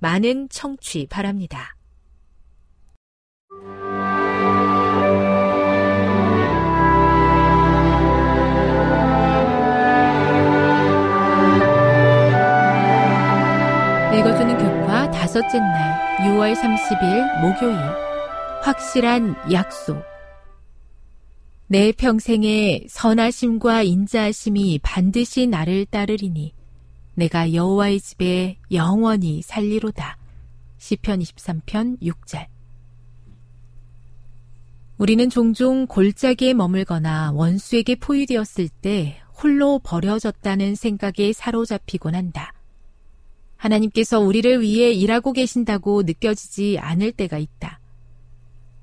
많은 청취 바랍니다. 읽어주는 교과 다섯째 날 6월 30일 목요일 확실한 약속 내 평생에 선하심과 인자하심이 반드시 나를 따르리니 내가 여호와의 집에 영원히 살리로다. 시편 23편 6절. 우리는 종종 골짜기에 머물거나 원수에게 포위되었을 때 홀로 버려졌다는 생각에 사로잡히곤 한다. 하나님께서 우리를 위해 일하고 계신다고 느껴지지 않을 때가 있다.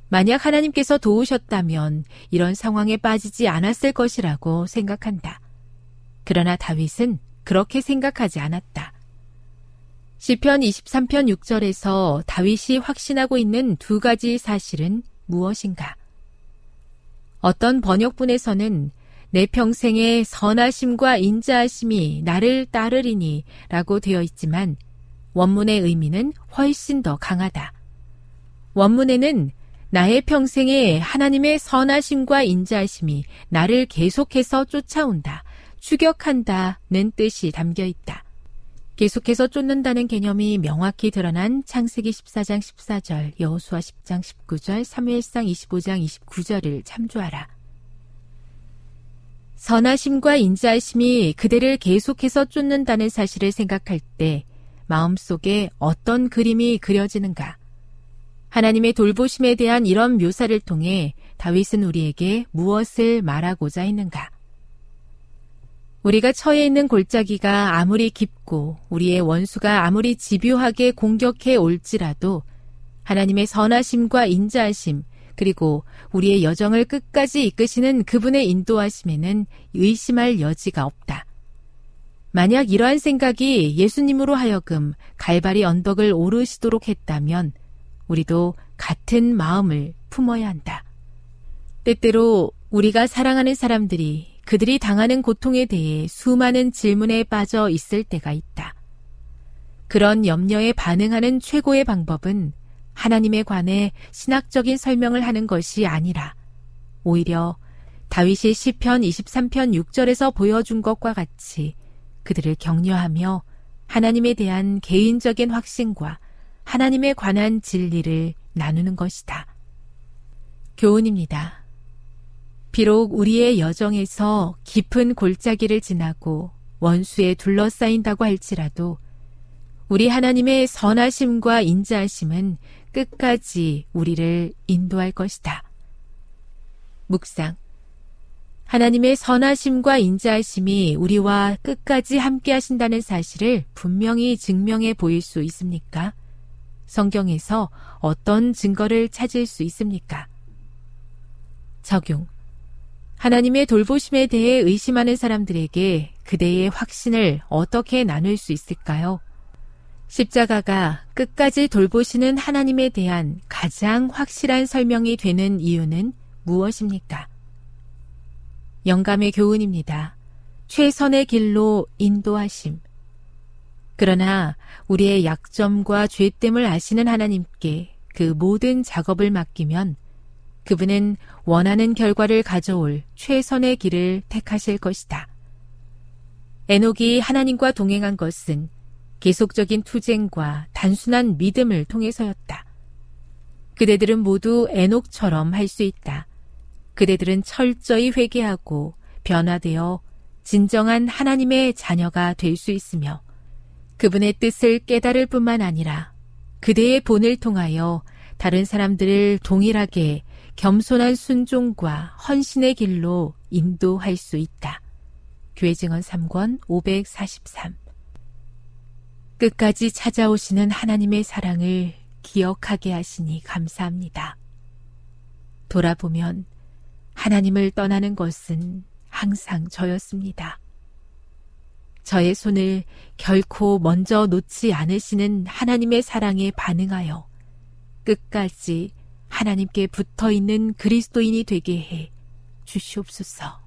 만약 하나님께서 도우셨다면 이런 상황에 빠지지 않았을 것이라고 생각한다. 그러나 다윗은 그렇게 생각하지 않았다. 시편 23편 6절에서 다윗이 확신하고 있는 두 가지 사실은 무엇인가? 어떤 번역분에서는 내 평생의 선하심과 인자하심이 나를 따르리니 라고 되어 있지만 원문의 의미는 훨씬 더 강하다. 원문에는 나의 평생에 하나님의 선하심과 인자하심이 나를 계속해서 쫓아온다. 추격한다는 뜻이 담겨 있다. 계속해서 쫓는다는 개념이 명확히 드러난 창세기 14장 14절, 여호수아 10장 19절, 3회상 25장 29절을 참조하라. 선하심과 인자하심이 그대를 계속해서 쫓는다는 사실을 생각할 때 마음속에 어떤 그림이 그려지는가? 하나님의 돌보심에 대한 이런 묘사를 통해 다윗은 우리에게 무엇을 말하고자 했는가? 우리가 처해 있는 골짜기가 아무리 깊고 우리의 원수가 아무리 집요하게 공격해 올지라도 하나님의 선하심과 인자하심 그리고 우리의 여정을 끝까지 이끄시는 그분의 인도하심에는 의심할 여지가 없다. 만약 이러한 생각이 예수님으로 하여금 갈바리 언덕을 오르시도록 했다면 우리도 같은 마음을 품어야 한다. 때때로 우리가 사랑하는 사람들이 그들이 당하는 고통에 대해 수많은 질문에 빠져 있을 때가 있다. 그런 염려에 반응하는 최고의 방법은 하나님에 관해 신학적인 설명을 하는 것이 아니라 오히려 다윗이 시편 23편 6절에서 보여준 것과 같이 그들을 격려하며 하나님에 대한 개인적인 확신과 하나님에 관한 진리를 나누는 것이다. 교훈입니다. 비록 우리의 여정에서 깊은 골짜기를 지나고 원수에 둘러싸인다고 할지라도 우리 하나님의 선하심과 인자하심은 끝까지 우리를 인도할 것이다. 묵상. 하나님의 선하심과 인자하심이 우리와 끝까지 함께 하신다는 사실을 분명히 증명해 보일 수 있습니까? 성경에서 어떤 증거를 찾을 수 있습니까? 적용. 하나님의 돌보심에 대해 의심하는 사람들에게 그대의 확신을 어떻게 나눌 수 있을까요? 십자가가 끝까지 돌보시는 하나님에 대한 가장 확실한 설명이 되는 이유는 무엇입니까? 영감의 교훈입니다. 최선의 길로 인도하심. 그러나 우리의 약점과 죄됨을 아시는 하나님께 그 모든 작업을 맡기면 그분은 원하는 결과를 가져올 최선의 길을 택하실 것이다. 에녹이 하나님과 동행한 것은 계속적인 투쟁과 단순한 믿음을 통해서였다. 그대들은 모두 에녹처럼 할 수 있다. 그대들은 철저히 회개하고 변화되어 진정한 하나님의 자녀가 될 수 있으며 그분의 뜻을 깨달을 뿐만 아니라 그대의 본을 통하여 다른 사람들을 동일하게 겸손한 순종과 헌신의 길로 인도할 수 있다. 교회 증언 3권 543 끝까지 찾아오시는 하나님의 사랑을 기억하게 하시니 감사합니다. 돌아보면 하나님을 떠나는 것은 항상 저였습니다. 저의 손을 결코 먼저 놓지 않으시는 하나님의 사랑에 반응하여 끝까지 하나님께 붙어 있는 그리스도인이 되게 해 주시옵소서.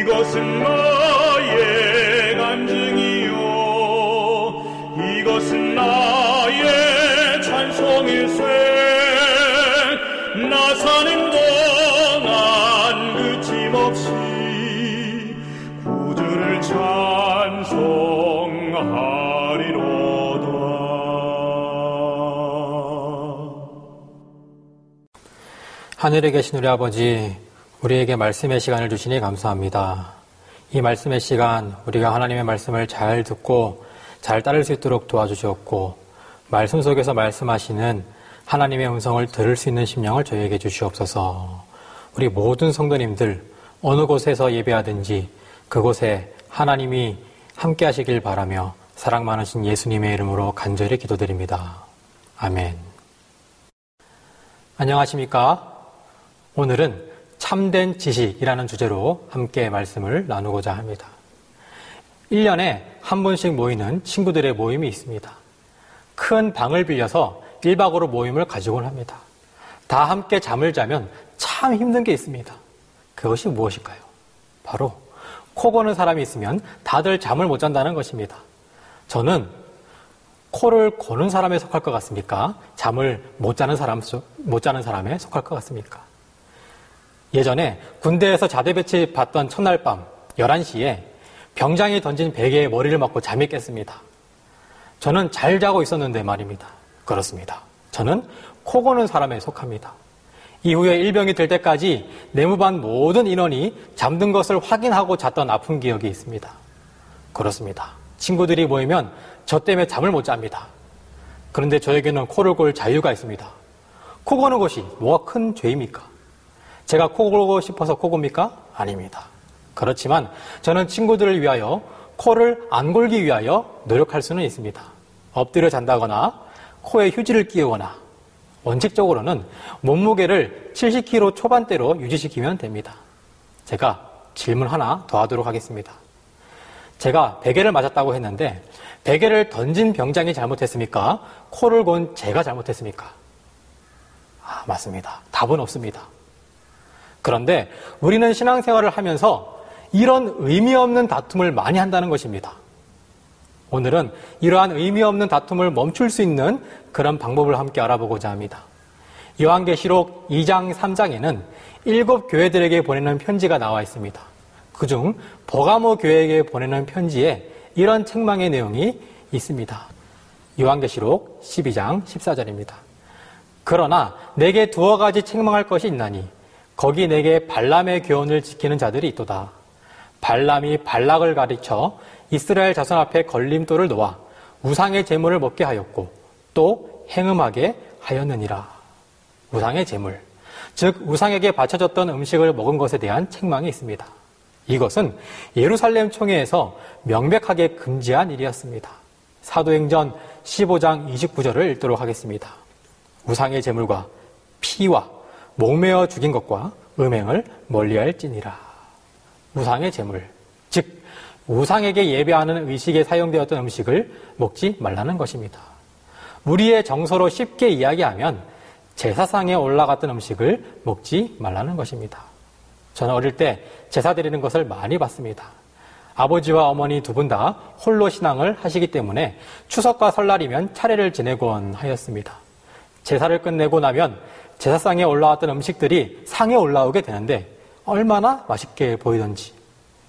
이것은 나의 간증이요. 이것은 나의 찬송일세 나 사는 하늘에 계신 우리 아버지, 우리에게 말씀의 시간을 주시니 감사합니다. 이 말씀의 시간, 우리가 하나님의 말씀을 잘 듣고 잘 따를 수 있도록 도와주시옵고, 말씀 속에서 말씀하시는 하나님의 음성을 들을 수 있는 심령을 저희에게 주시옵소서. 우리 모든 성도님들, 어느 곳에서 예배하든지 그곳에 하나님이 함께 하시길 바라며 사랑 많으신 예수님의 이름으로 간절히 기도드립니다. 아멘. 안녕하십니까? 오늘은 참된 지식이라는 주제로 함께 말씀을 나누고자 합니다. 1년에 한 번씩 모이는 친구들의 모임이 있습니다. 큰 방을 빌려서 1박으로 모임을 가지곤 합니다. 다 함께 잠을 자면 참 힘든 게 있습니다. 그것이 무엇일까요? 바로 코 고는 사람이 있으면 다들 잠을 못 잔다는 것입니다. 저는 코를 고는 사람에 속할 것 같습니까? 잠을 못 자는 사람, 못 자는 사람에 속할 것 같습니까? 예전에 군대에서 자대 배치 받던 첫날 밤 11시에 병장이 던진 베개에 머리를 맞고 잠이 깼습니다. 저는 잘 자고 있었는데 말입니다. 그렇습니다. 저는 코 고는 사람에 속합니다. 이후에 일병이 될 때까지 내무반 모든 인원이 잠든 것을 확인하고 잤던 아픈 기억이 있습니다. 그렇습니다. 친구들이 모이면 저 때문에 잠을 못 잡니다. 그런데 저에게는 코를 골 자유가 있습니다. 코 고는 것이 뭐가 큰 죄입니까? 제가 코 골고 싶어서 코 곱니까? 아닙니다. 그렇지만 저는 친구들을 위하여 코를 안 골기 위하여 노력할 수는 있습니다. 엎드려 잔다거나 코에 휴지를 끼우거나 원칙적으로는 몸무게를 70kg 초반대로 유지시키면 됩니다. 제가 질문 하나 더 하도록 하겠습니다. 제가 베개를 맞았다고 했는데 베개를 던진 병장이 잘못했습니까? 코를 곤 제가 잘못했습니까? 아, 맞습니다. 답은 없습니다. 그런데 우리는 신앙생활을 하면서 이런 의미 없는 다툼을 많이 한다는 것입니다. 오늘은 이러한 의미 없는 다툼을 멈출 수 있는 그런 방법을 함께 알아보고자 합니다. 요한계시록 2장, 3장에는 일곱 교회들에게 보내는 편지가 나와 있습니다. 그중 버가모 교회에게 보내는 편지에 이런 책망의 내용이 있습니다. 요한계시록 12장 14절입니다. 그러나 내게 두어 가지 책망할 것이 있나니 거기 내게 발람의 교훈을 지키는 자들이 있도다. 발람이 발락을 가르쳐 이스라엘 자손 앞에 걸림돌을 놓아 우상의 재물을 먹게 하였고 또 행음하게 하였느니라. 우상의 재물, 즉 우상에게 바쳐졌던 음식을 먹은 것에 대한 책망이 있습니다. 이것은 예루살렘 총회에서 명백하게 금지한 일이었습니다. 사도행전 15장 29절을 읽도록 하겠습니다. 우상의 재물과 피와 목매어 죽인 것과 음행을 멀리할지니라. 우상의 재물, 즉 우상에게 예배하는 의식에 사용되었던 음식을 먹지 말라는 것입니다. 우리의 정서로 쉽게 이야기하면 제사상에 올라갔던 음식을 먹지 말라는 것입니다. 저는 어릴 때 제사 드리는 것을 많이 봤습니다. 아버지와 어머니 두 분 다 홀로 신앙을 하시기 때문에 추석과 설날이면 차례를 지내곤 하였습니다. 제사를 끝내고 나면 제사상에 올라왔던 음식들이 상에 올라오게 되는데 얼마나 맛있게 보이던지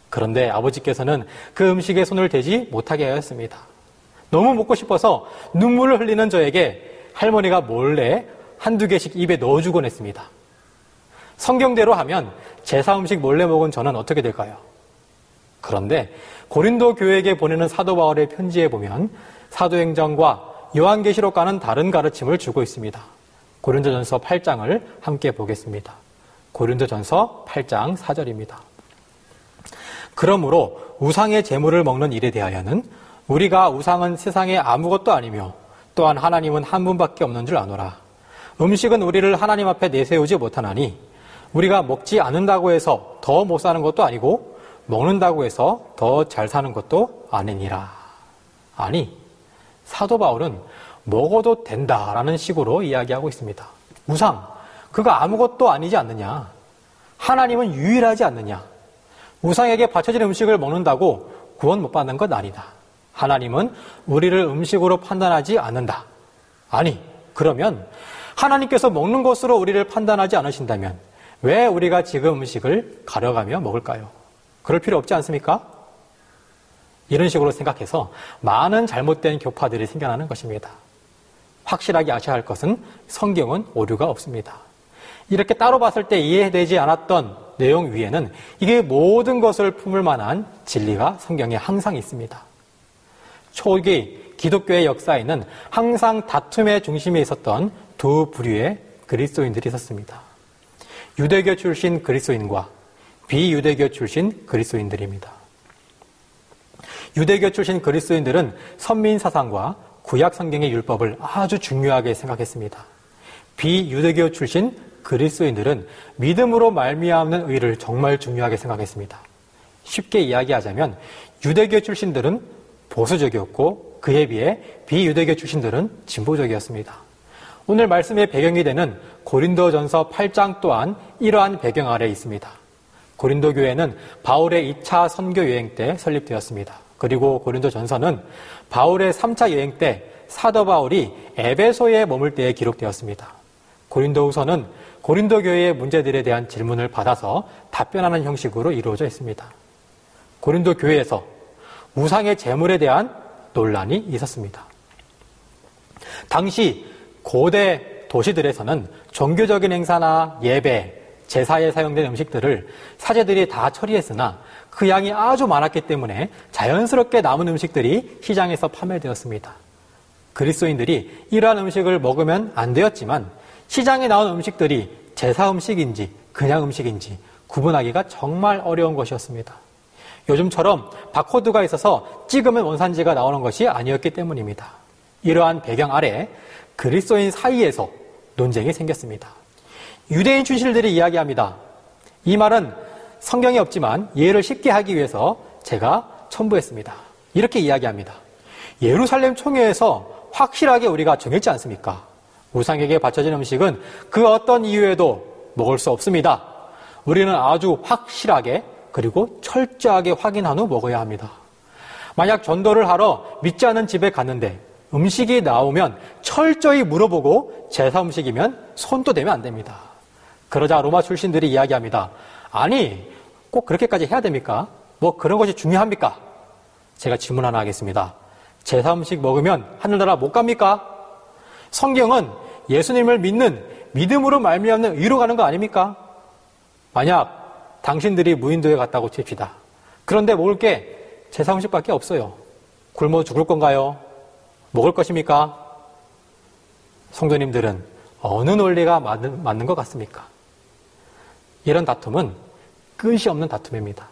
그런데 아버지께서는 그 음식에 손을 대지 못하게 하였습니다. 너무 먹고 싶어서 눈물을 흘리는 저에게 할머니가 몰래 한두 개씩 입에 넣어주곤 했습니다. 성경대로 하면 제사 음식 몰래 먹은 저는 어떻게 될까요? 그런데 고린도 교회에게 보내는 사도 바울의 편지에 보면 사도행전과 요한계시록과는 다른 가르침을 주고 있습니다. 고린도전서 8장을 함께 보겠습니다. 고린도전서 8장 4절입니다. 그러므로 우상의 재물을 먹는 일에 대하여는 우리가 우상은 세상에 아무것도 아니며 또한 하나님은 한 분밖에 없는 줄 아노라. 음식은 우리를 하나님 앞에 내세우지 못하나니 우리가 먹지 않는다고 해서 더 못 사는 것도 아니고 먹는다고 해서 더 잘 사는 것도 아니니라. 아니, 사도 바울은 먹어도 된다라는 식으로 이야기하고 있습니다. 우상, 그거 아무것도 아니지 않느냐. 하나님은 유일하지 않느냐. 우상에게 바쳐진 음식을 먹는다고 구원 못 받는 것 아니다. 하나님은 우리를 음식으로 판단하지 않는다. 아니, 그러면 하나님께서 먹는 것으로 우리를 판단하지 않으신다면 왜 우리가 지금 음식을 가려가며 먹을까요? 그럴 필요 없지 않습니까? 이런 식으로 생각해서 많은 잘못된 교파들이 생겨나는 것입니다. 확실하게 아셔야 할 것은 성경은 오류가 없습니다. 이렇게 따로 봤을 때 이해되지 않았던 내용 위에는 이게 모든 것을 품을 만한 진리가 성경에 항상 있습니다. 초기 기독교의 역사에는 항상 다툼의 중심에 있었던 두 부류의 그리스도인들이 있었습니다. 유대교 출신 그리스도인과 비유대교 출신 그리스도인들입니다. 유대교 출신 그리스도인들은 선민 사상과 구약 성경의 율법을 아주 중요하게 생각했습니다. 비유대교 출신 그리스도인들은 믿음으로 말미암는 의를 정말 중요하게 생각했습니다. 쉽게 이야기하자면 유대교 출신들은 보수적이었고 그에 비해 비유대교 출신들은 진보적이었습니다. 오늘 말씀의 배경이 되는 고린도전서 8장 또한 이러한 배경 아래 있습니다. 고린도 교회는 바울의 2차 선교 여행 때 설립되었습니다. 그리고 고린도 전서는 바울의 3차 여행 때 사도 바울이 에베소에 머물 때에 기록되었습니다. 고린도 후서는 고린도 교회의 문제들에 대한 질문을 받아서 답변하는 형식으로 이루어져 있습니다. 고린도 교회에서 우상의 재물에 대한 논란이 있었습니다. 당시 고대 도시들에서는 종교적인 행사나 예배, 제사에 사용된 음식들을 사제들이 다 처리했으나 그 양이 아주 많았기 때문에 자연스럽게 남은 음식들이 시장에서 판매되었습니다. 그리스도인들이 이러한 음식을 먹으면 안 되었지만 시장에 나온 음식들이 제사 음식인지 그냥 음식인지 구분하기가 정말 어려운 것이었습니다. 요즘처럼 바코드가 있어서 찍으면 원산지가 나오는 것이 아니었기 때문입니다. 이러한 배경 아래 그리스도인 사이에서 논쟁이 생겼습니다. 유대인 출신들이 이야기합니다. 이 말은 성경에 없지만 이해를 쉽게 하기 위해서 제가 첨부했습니다. 이렇게 이야기합니다. 예루살렘 총회에서 확실하게 우리가 정했지 않습니까? 우상에게 바쳐진 음식은 그 어떤 이유에도 먹을 수 없습니다. 우리는 아주 확실하게 그리고 철저하게 확인한 후 먹어야 합니다. 만약 전도를 하러 믿지 않는 집에 갔는데 음식이 나오면 철저히 물어보고 제사 음식이면 손도 대면 안 됩니다. 그러자 로마 출신들이 이야기합니다. 아니, 꼭 그렇게까지 해야 됩니까? 뭐 그런 것이 중요합니까? 제가 질문 하나 하겠습니다. 제사 음식 먹으면 하늘나라 못 갑니까? 성경은 예수님을 믿는 믿음으로 말미암는 의로 가는 거 아닙니까? 만약 당신들이 무인도에 갔다고 칩시다. 그런데 먹을 게 제사 음식밖에 없어요. 굶어 죽을 건가요? 먹을 것입니까? 성도님들은 어느 논리가 맞는, 맞는 것 같습니까? 이런 다툼은 끝이 없는 다툼입니다.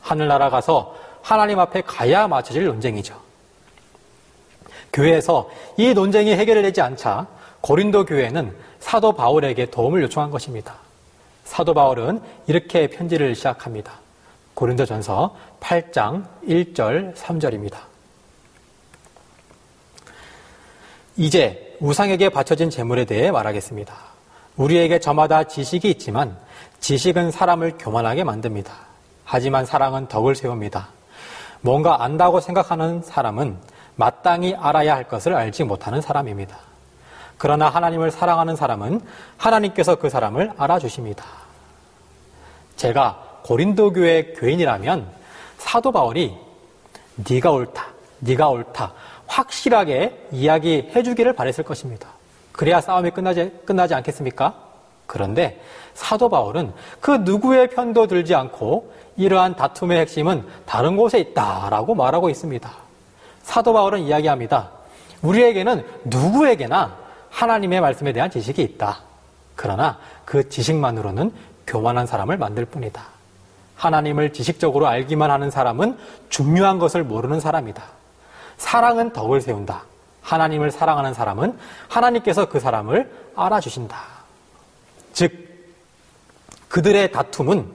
하늘나라 가서 하나님 앞에 가야 맞춰질 논쟁이죠. 교회에서 이 논쟁이 해결되지 않자 고린도 교회는 사도 바울에게 도움을 요청한 것입니다. 사도 바울은 이렇게 편지를 시작합니다. 고린도 전서 8장 1절 3절입니다. 이제 우상에게 바쳐진 재물에 대해 말하겠습니다. 우리에게 저마다 지식이 있지만 지식은 사람을 교만하게 만듭니다. 하지만 사랑은 덕을 세웁니다. 뭔가 안다고 생각하는 사람은 마땅히 알아야 할 것을 알지 못하는 사람입니다. 그러나 하나님을 사랑하는 사람은 하나님께서 그 사람을 알아주십니다. 제가 고린도 교회 교인이라면 사도 바울이 네가 옳다, 네가 옳다 확실하게 이야기해 주기를 바랬을 것입니다. 그래야 싸움이 끝나지, 끝나지 않겠습니까? 그런데 사도 바울은 그 누구의 편도 들지 않고 이러한 다툼의 핵심은 다른 곳에 있다라고 말하고 있습니다. 사도 바울은 이야기합니다. 우리에게는 누구에게나 하나님의 말씀에 대한 지식이 있다. 그러나 그 지식만으로는 교만한 사람을 만들 뿐이다. 하나님을 지식적으로 알기만 하는 사람은 중요한 것을 모르는 사람이다. 사랑은 덕을 세운다. 하나님을 사랑하는 사람은 하나님께서 그 사람을 알아주신다. 즉, 그들의 다툼은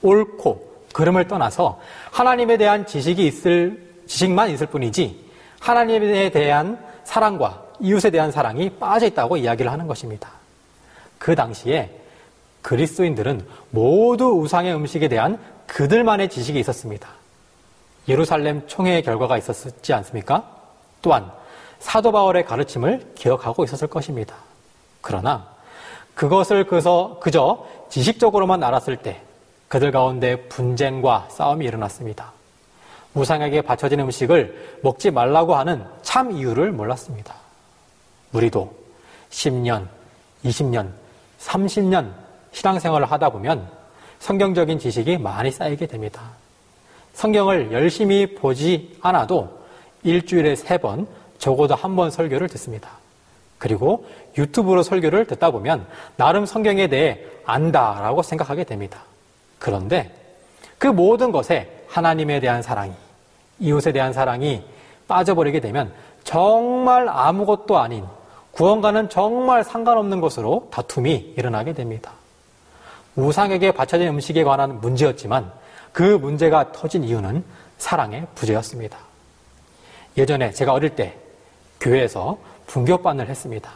옳고 그름을 떠나서 하나님에 대한 지식이 있을, 지식만 있을 뿐이지 하나님에 대한 사랑과 이웃에 대한 사랑이 빠져 있다고 이야기를 하는 것입니다. 그 당시에 그리스도인들은 모두 우상의 음식에 대한 그들만의 지식이 있었습니다. 예루살렘 총회의 결과가 있었지 않습니까? 또한 사도 바울의 가르침을 기억하고 있었을 것입니다. 그러나 그것을 그저, 그저 지식적으로만 알았을 때 그들 가운데 분쟁과 싸움이 일어났습니다. 우상에게 바쳐진 음식을 먹지 말라고 하는 참 이유를 몰랐습니다. 우리도 10년, 20년, 30년 신앙생활을 하다 보면 성경적인 지식이 많이 쌓이게 됩니다. 성경을 열심히 보지 않아도 일주일에 세 번, 적어도 한 번 설교를 듣습니다. 그리고 유튜브로 설교를 듣다 보면 나름 성경에 대해 안다라고 생각하게 됩니다. 그런데 그 모든 것에 하나님에 대한 사랑이, 이웃에 대한 사랑이 빠져버리게 되면 정말 아무것도 아닌 구원과는 정말 상관없는 것으로 다툼이 일어나게 됩니다. 우상에게 바쳐진 음식에 관한 문제였지만 그 문제가 터진 이유는 사랑의 부재였습니다. 예전에 제가 어릴 때 교회에서 분교반을 했습니다.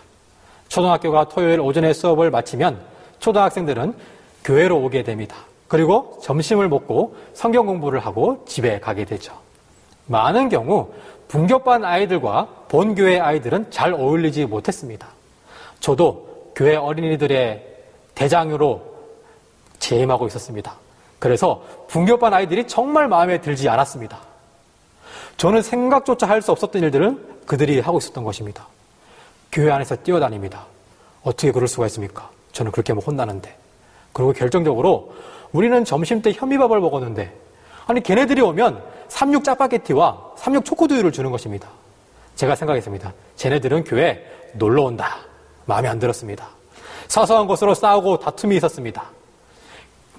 초등학교가 토요일 오전에 수업을 마치면 초등학생들은 교회로 오게 됩니다. 그리고 점심을 먹고 성경 공부를 하고 집에 가게 되죠. 많은 경우 분교반 아이들과 본교회 아이들은 잘 어울리지 못했습니다. 저도 교회 어린이들의 대장으로 재임하고 있었습니다. 그래서 분교반 아이들이 정말 마음에 들지 않았습니다. 저는 생각조차 할 수 없었던 일들은 그들이 하고 있었던 것입니다. 교회 안에서 뛰어다닙니다. 어떻게 그럴 수가 있습니까? 저는 그렇게 하면 혼나는데. 그리고 결정적으로 우리는 점심 때 현미밥을 먹었는데 아니 걔네들이 오면 삼육 짜파게티와 삼육 초코두유를 주는 것입니다. 제가 생각했습니다. 쟤네들은 교회 놀러 온다. 마음에 안 들었습니다. 사소한 것으로 싸우고 다툼이 있었습니다.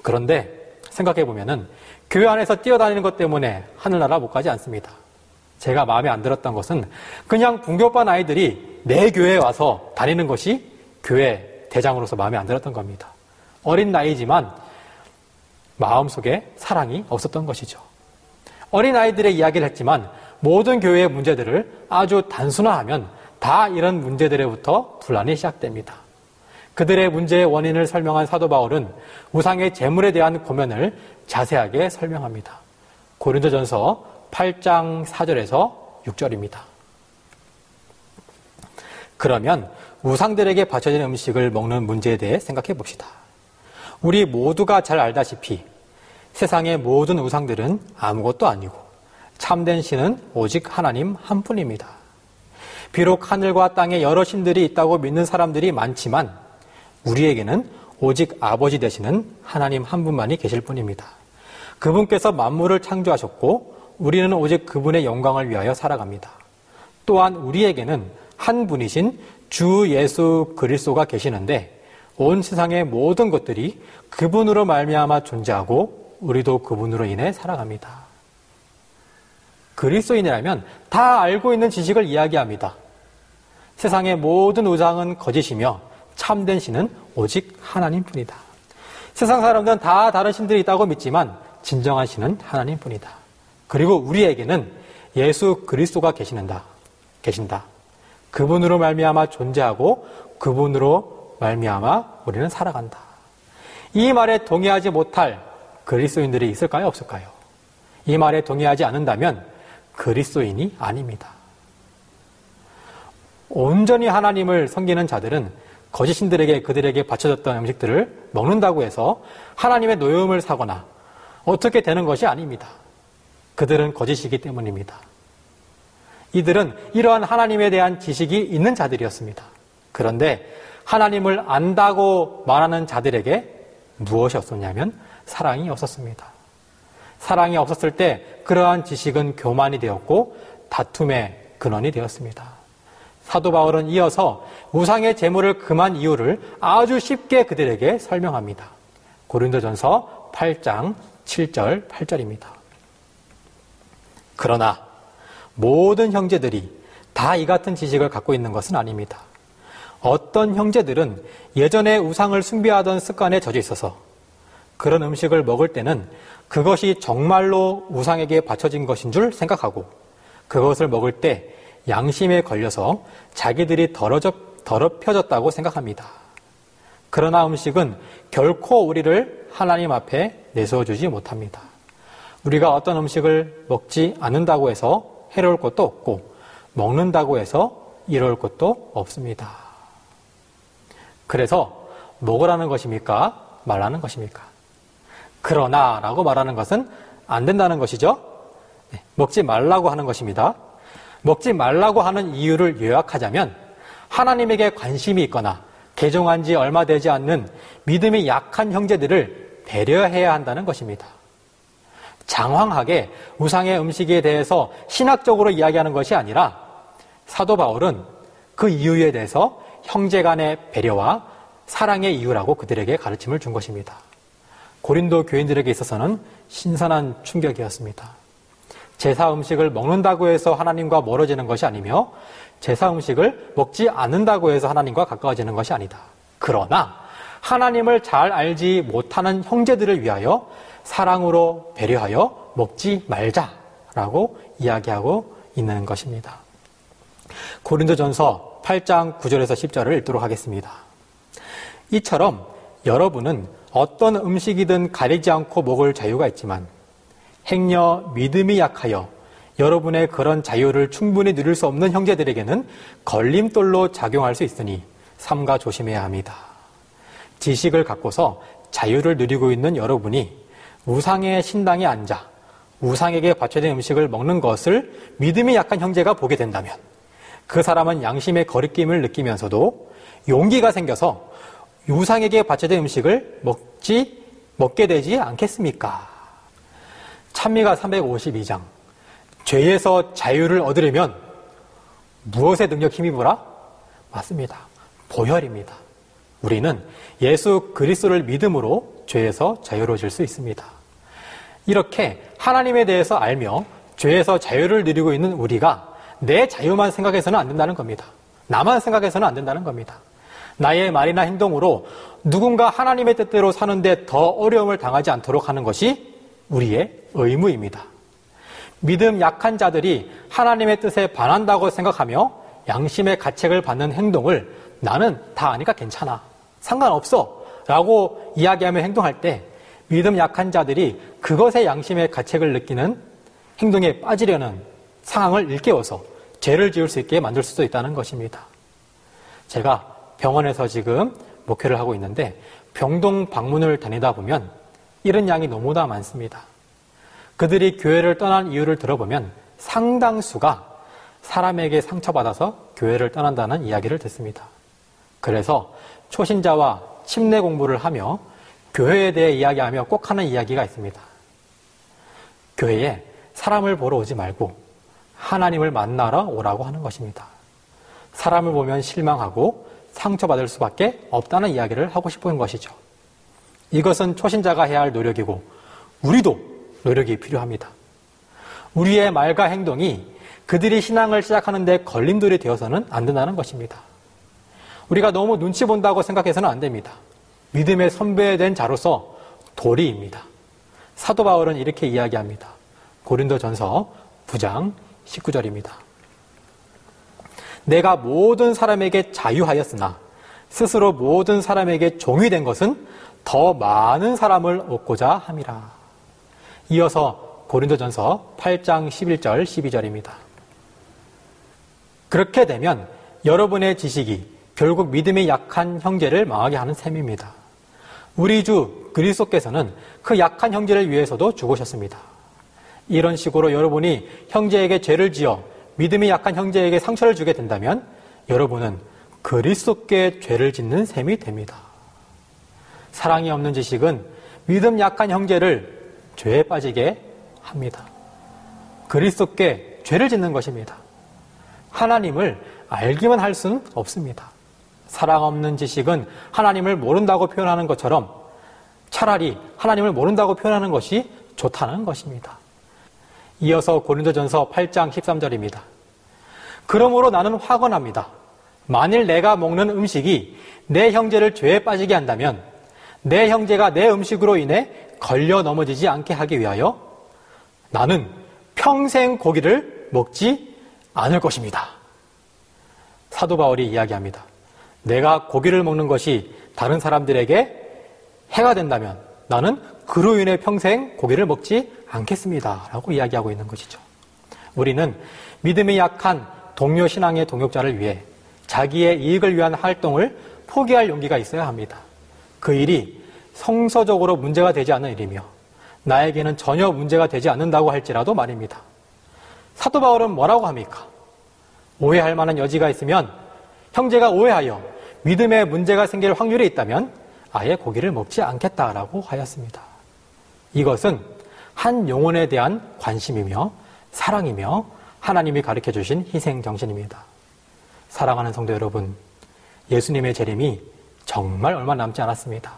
그런데 생각해 보면은 교회 안에서 뛰어다니는 것 때문에 하늘나라 못 가지 않습니다. 제가 마음에 안 들었던 것은 그냥 분교반 아이들이 내 교회에 와서 다니는 것이 교회 대장으로서 마음에 안 들었던 겁니다. 어린 나이지만 마음속에 사랑이 없었던 것이죠. 어린 아이들의 이야기를 했지만 모든 교회의 문제들을 아주 단순화하면 다 이런 문제들에부터 분란이 시작됩니다. 그들의 문제의 원인을 설명한 사도 바울은 우상의 재물에 대한 고면을 자세하게 설명합니다. 고린도전서 8장 4절에서 6절입니다. 그러면 우상들에게 바쳐진 음식을 먹는 문제에 대해 생각해 봅시다. 우리 모두가 잘 알다시피 세상의 모든 우상들은 아무것도 아니고 참된 신은 오직 하나님 한 분입니다. 비록 하늘과 땅에 여러 신들이 있다고 믿는 사람들이 많지만 우리에게는 오직 아버지 되시는 하나님 한 분만이 계실 뿐입니다. 그분께서 만물을 창조하셨고 우리는 오직 그분의 영광을 위하여 살아갑니다. 또한 우리에게는 한 분이신 주 예수 그리스도가 계시는데 온 세상의 모든 것들이 그분으로 말미암아 존재하고 우리도 그분으로 인해 살아갑니다. 그리스도인이라면 다 알고 있는 지식을 이야기합니다. 세상의 모든 우상은 거짓이며 참된 신은 오직 하나님 뿐이다. 세상 사람들은 다 다른 신들이 있다고 믿지만 진정한 신은 하나님 뿐이다. 그리고 우리에게는 예수 그리스도가 계시는다. 계신다. 그분으로 말미암아 존재하고 그분으로 말미암아 우리는 살아간다. 이 말에 동의하지 못할 그리스도인들이 있을까요? 없을까요? 이 말에 동의하지 않는다면 그리스도인이 아닙니다. 온전히 하나님을 섬기는 자들은 거짓 신들에게 그들에게 바쳐졌던 음식들을 먹는다고 해서 하나님의 노여움을 사거나 어떻게 되는 것이 아닙니다. 그들은 거짓이기 때문입니다. 이들은 이러한 하나님에 대한 지식이 있는 자들이었습니다. 그런데 하나님을 안다고 말하는 자들에게 무엇이 없었냐면 사랑이 없었습니다. 사랑이 없었을 때 그러한 지식은 교만이 되었고 다툼의 근원이 되었습니다. 사도 바울은 이어서 우상의 재물을 금한 이유를 아주 쉽게 그들에게 설명합니다. 고린도전서 8장 7절 8절입니다. 그러나 모든 형제들이 다 이 같은 지식을 갖고 있는 것은 아닙니다. 어떤 형제들은 예전에 우상을 숭배하던 습관에 젖어 있어서 그런 음식을 먹을 때는 그것이 정말로 우상에게 바쳐진 것인 줄 생각하고 그것을 먹을 때 양심에 걸려서 자기들이 더럽혀졌다고 생각합니다. 그러나 음식은 결코 우리를 하나님 앞에 내세워주지 못합니다. 우리가 어떤 음식을 먹지 않는다고 해서 해로울 것도 없고, 먹는다고 해서 이로울 것도 없습니다. 그래서 먹으라는 것입니까? 말라는 것입니까? 그러나 라고 말하는 것은 안 된다는 것이죠. 네, 먹지 말라고 하는 것입니다. 먹지 말라고 하는 이유를 요약하자면 하나님에게 관심이 있거나 개종한 지 얼마 되지 않는 믿음이 약한 형제들을 배려해야 한다는 것입니다. 장황하게 우상의 음식에 대해서 신학적으로 이야기하는 것이 아니라 사도 바울은 그 이유에 대해서 형제 간의 배려와 사랑의 이유라고 그들에게 가르침을 준 것입니다. 고린도 교인들에게 있어서는 신선한 충격이었습니다. 제사 음식을 먹는다고 해서 하나님과 멀어지는 것이 아니며 제사 음식을 먹지 않는다고 해서 하나님과 가까워지는 것이 아니다. 그러나 하나님을 잘 알지 못하는 형제들을 위하여 사랑으로 배려하여 먹지 말자라고 이야기하고 있는 것입니다. 고린도전서 8장 9절에서 10절을 읽도록 하겠습니다. 이처럼 여러분은 어떤 음식이든 가리지 않고 먹을 자유가 있지만 행여 믿음이 약하여 여러분의 그런 자유를 충분히 누릴 수 없는 형제들에게는 걸림돌로 작용할 수 있으니 삼가 조심해야 합니다. 지식을 갖고서 자유를 누리고 있는 여러분이 우상의 신당에 앉아 우상에게 바쳐진 음식을 먹는 것을 믿음이 약한 형제가 보게 된다면 그 사람은 양심의 거리낌을 느끼면서도 용기가 생겨서 우상에게 바쳐진 음식을 먹지 먹게 되지 않겠습니까? 찬미가 352장 죄에서 자유를 얻으려면 무엇의 능력 힘입어라? 맞습니다. 보혈입니다. 우리는 예수 그리스도를 믿음으로 죄에서 자유로워질 수 있습니다. 이렇게 하나님에 대해서 알며 죄에서 자유를 누리고 있는 우리가 내 자유만 생각해서는 안 된다는 겁니다. 나만 생각해서는 안 된다는 겁니다. 나의 말이나 행동으로 누군가 하나님의 뜻대로 사는데 더 어려움을 당하지 않도록 하는 것이 우리의 의무입니다. 믿음 약한 자들이 하나님의 뜻에 반한다고 생각하며 양심의 가책을 받는 행동을 나는 다 아니까 괜찮아. 상관없어. 라고 이야기하며 행동할 때 믿음 약한 자들이 그것에 양심의 가책을 느끼는 행동에 빠지려는 상황을 일깨워서 죄를 지을 수 있게 만들 수도 있다는 것입니다. 제가 병원에서 지금 목회를 하고 있는데 병동 방문을 다니다 보면 이런 양이 너무나 많습니다. 그들이 교회를 떠난 이유를 들어보면 상당수가 사람에게 상처받아서 교회를 떠난다는 이야기를 듣습니다. 그래서 초신자와 침례 공부를 하며 교회에 대해 이야기하며 꼭 하는 이야기가 있습니다. 교회에 사람을 보러 오지 말고 하나님을 만나러 오라고 하는 것입니다. 사람을 보면 실망하고 상처받을 수밖에 없다는 이야기를 하고 싶은 것이죠. 이것은 초신자가 해야 할 노력이고 우리도 노력이 필요합니다. 우리의 말과 행동이 그들이 신앙을 시작하는데 걸림돌이 되어서는 안 된다는 것입니다. 우리가 너무 눈치 본다고 생각해서는 안 됩니다. 믿음의 선배된 자로서 도리입니다. 사도 바울은 이렇게 이야기합니다. 고린도 전서 9장 19절입니다. 내가 모든 사람에게 자유하였으나 스스로 모든 사람에게 종이 된 것은 더 많은 사람을 얻고자 함이라. 이어서 고린도전서 8장 11절 12절입니다. 그렇게 되면 여러분의 지식이 결국 믿음이 약한 형제를 망하게 하는 셈입니다. 우리 주 그리스도께서는 그 약한 형제를 위해서도 죽으셨습니다. 이런 식으로 여러분이 형제에게 죄를 지어 믿음이 약한 형제에게 상처를 주게 된다면 여러분은 그리스도께 죄를 짓는 셈이 됩니다. 사랑이 없는 지식은 믿음 약한 형제를 죄에 빠지게 합니다. 그리스도께 죄를 짓는 것입니다. 하나님을 알기만 할 수는 없습니다. 사랑 없는 지식은 하나님을 모른다고 표현하는 것처럼 차라리 하나님을 모른다고 표현하는 것이 좋다는 것입니다. 이어서 고린도전서 8장 13절입니다. 그러므로 나는 화건합니다. 만일 내가 먹는 음식이 내 형제를 죄에 빠지게 한다면 내 형제가 내 음식으로 인해 걸려 넘어지지 않게 하기 위하여 나는 평생 고기를 먹지 않을 것입니다. 사도 바울이 이야기합니다. 내가 고기를 먹는 것이 다른 사람들에게 해가 된다면 나는 그로 인해 평생 고기를 먹지 않겠습니다. 라고 이야기하고 있는 것이죠. 우리는 믿음이 약한 동료 신앙의 동역자를 위해 자기의 이익을 위한 활동을 포기할 용기가 있어야 합니다. 그 일이 성서적으로 문제가 되지 않는 일이며 나에게는 전혀 문제가 되지 않는다고 할지라도 말입니다. 사도 바울은 뭐라고 합니까? 오해할 만한 여지가 있으면 형제가 오해하여 믿음에 문제가 생길 확률이 있다면 아예 고기를 먹지 않겠다라고 하였습니다. 이것은 한 영혼에 대한 관심이며 사랑이며 하나님이 가르쳐 주신 희생 정신입니다. 사랑하는 성도 여러분, 예수님의 재림이 정말 얼마 남지 않았습니다.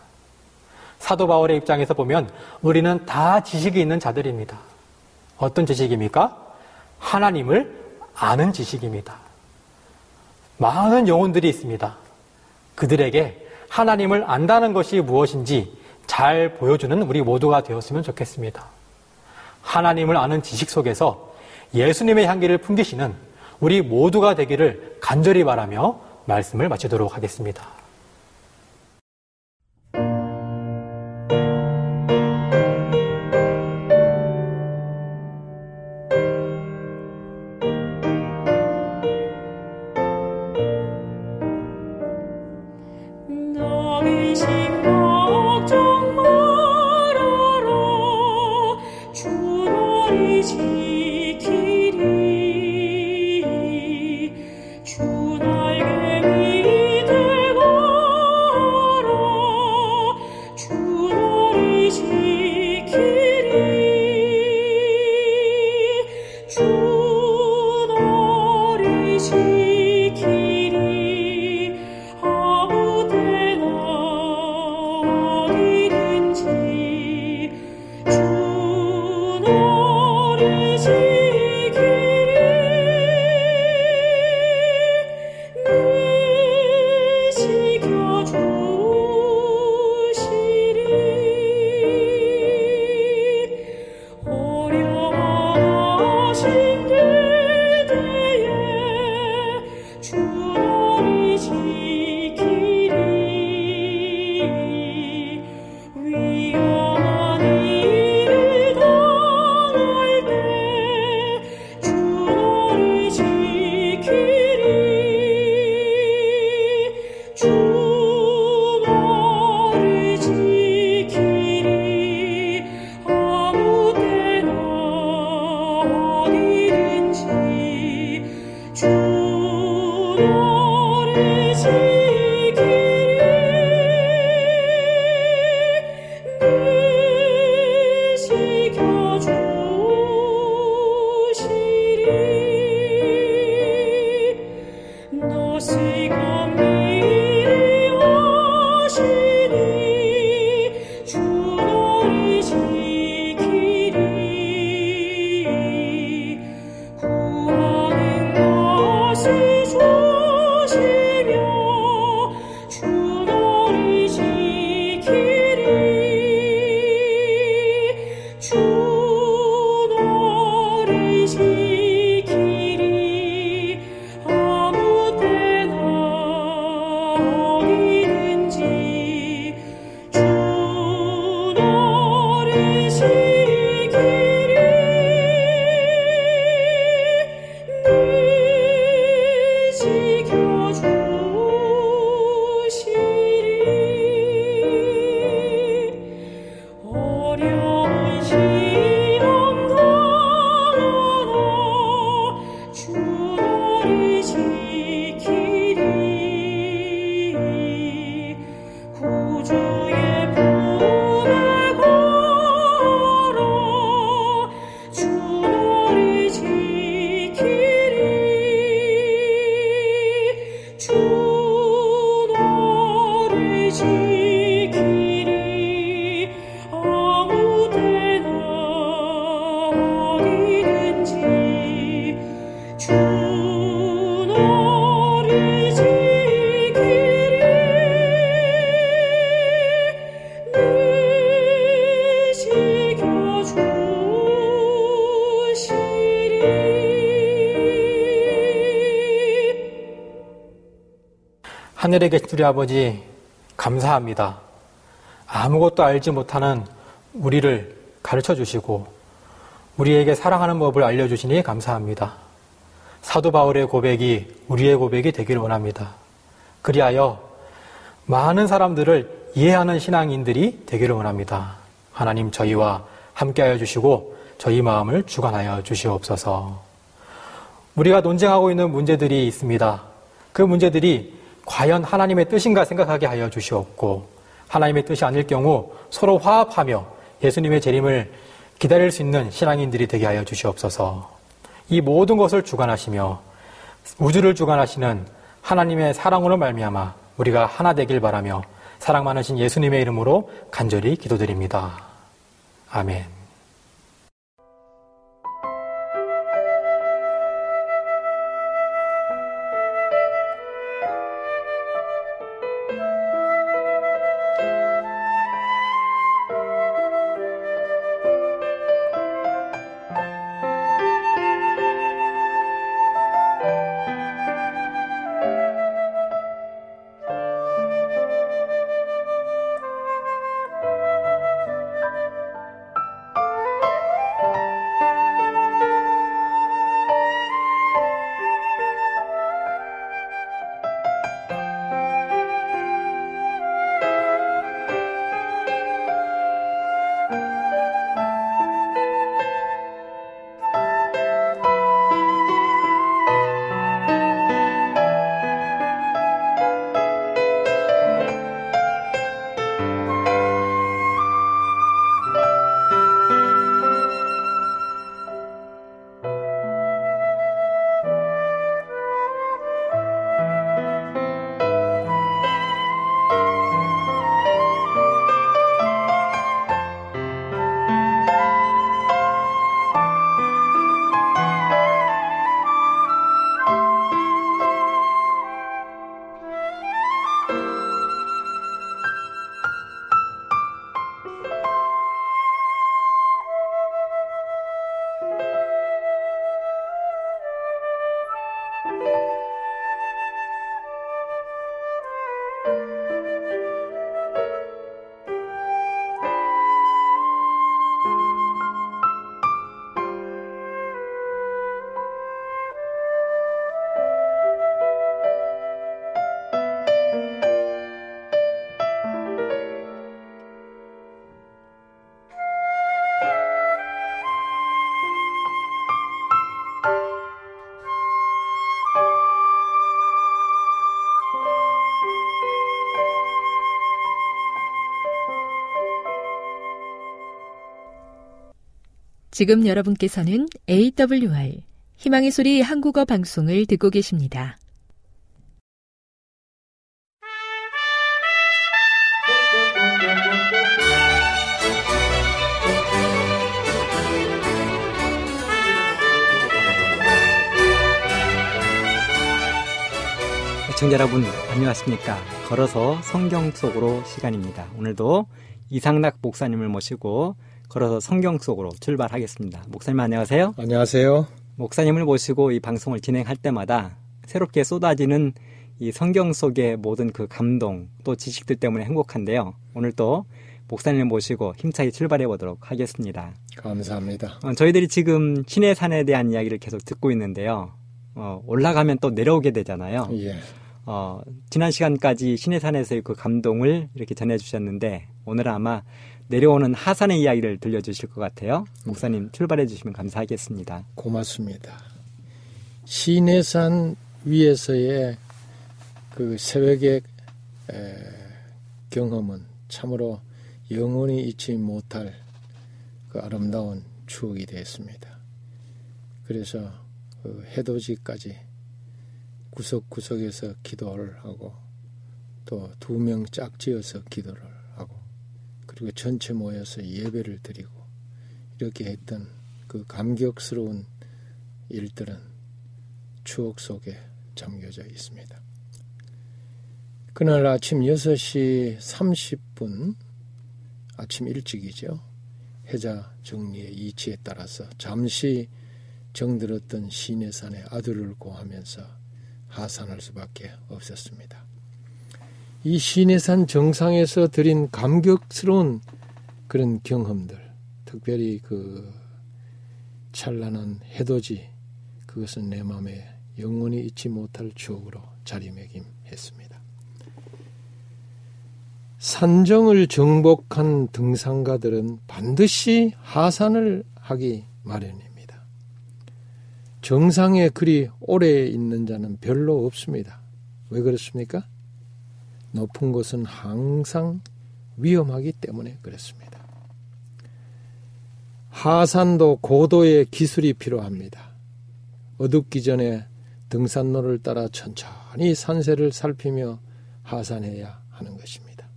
사도 바울의 입장에서 보면 우리는 다 지식이 있는 자들입니다. 어떤 지식입니까? 하나님을 아는 지식입니다. 많은 영혼들이 있습니다. 그들에게 하나님을 안다는 것이 무엇인지 잘 보여주는 우리 모두가 되었으면 좋겠습니다. 하나님을 아는 지식 속에서 예수님의 향기를 풍기시는 우리 모두가 되기를 간절히 바라며 말씀을 마치도록 하겠습니다. 하늘에 계신 우리 아버지, 감사합니다. 아무것도 알지 못하는 우리를 가르쳐 주시고, 우리에게 사랑하는 법을 알려주시니 감사합니다. 사도 바울의 고백이 우리의 고백이 되기를 원합니다. 그리하여 많은 사람들을 이해하는 신앙인들이 되기를 원합니다. 하나님 저희와 함께하여 주시고 저희 마음을 주관하여 주시옵소서. 우리가 논쟁하고 있는 문제들이 있습니다. 그 문제들이 과연 하나님의 뜻인가 생각하게 하여 주시옵고 하나님의 뜻이 아닐 경우 서로 화합하며 예수님의 재림을 기다릴 수 있는 신앙인들이 되게 하여 주시옵소서. 이 모든 것을 주관하시며 우주를 주관하시는 하나님의 사랑으로 말미암아 우리가 하나 되길 바라며 사랑 많으신 예수님의 이름으로 간절히 기도드립니다. 아멘. 지금 여러분께서는 AWR 희망의 소리 한국어 방송을 듣고 계십니다. 시청자 여러분 안녕하십니까 걸어서 성경 속으로 시간입니다 오늘도 이상락 목사님을 모시고 걸어서 성경 속으로 출발하겠습니다. 목사님 안녕하세요. 안녕하세요. 목사님을 모시고 이 방송을 진행할 때마다 새롭게 쏟아지는 이 성경 속의 모든 그 감동 또 지식들 때문에 행복한데요. 오늘 또 목사님을 모시고 힘차게 출발해 보도록 하겠습니다. 감사합니다. 어, 저희들이 지금 신의 산에 대한 이야기를 계속 듣고 있는데요. 어, 올라가면 또 내려오게 되잖아요. 예. 어, 지난 시간까지 신해산에서의 그 감동을 이렇게 전해주셨는데 오늘은 아마 내려오는 하산의 이야기를 들려주실 것 같아요. 목사님 출발해 주시면 감사하겠습니다. 고맙습니다. 신해산 위에서의 그 새벽의 에, 경험은 참으로 영원히 잊지 못할 그 아름다운 추억이 되었습니다. 그래서 그 해돋이까지 구석구석에서 기도를 하고 또 두 명 짝지어서 기도를 그리고 전체 모여서 예배를 드리고 이렇게 했던 그 감격스러운 일들은 추억 속에 잠겨져 있습니다. 그날 아침 6시 30분 아침 일찍이죠. 해자 정리의 이치에 따라서 잠시 정들었던 시내산의 아들을 고하면서 하산할 수밖에 없었습니다. 이 시내산 정상에서 드린 감격스러운 그런 경험들, 특별히 그 찬란한 해돋이, 그것은 내 마음에 영원히 잊지 못할 추억으로 자리매김했습니다. 산정을 정복한 등산가들은 반드시 하산을 하기 마련입니다. 정상에 그리 오래 있는 자는 별로 없습니다. 왜 그렇습니까? 높은 곳은 항상 위험하기 때문에 그렇습니다. 하산도 고도의 기술이 필요합니다. 어둡기 전에 등산로를 따라 천천히 산세를 살피며 하산해야 하는 것입니다.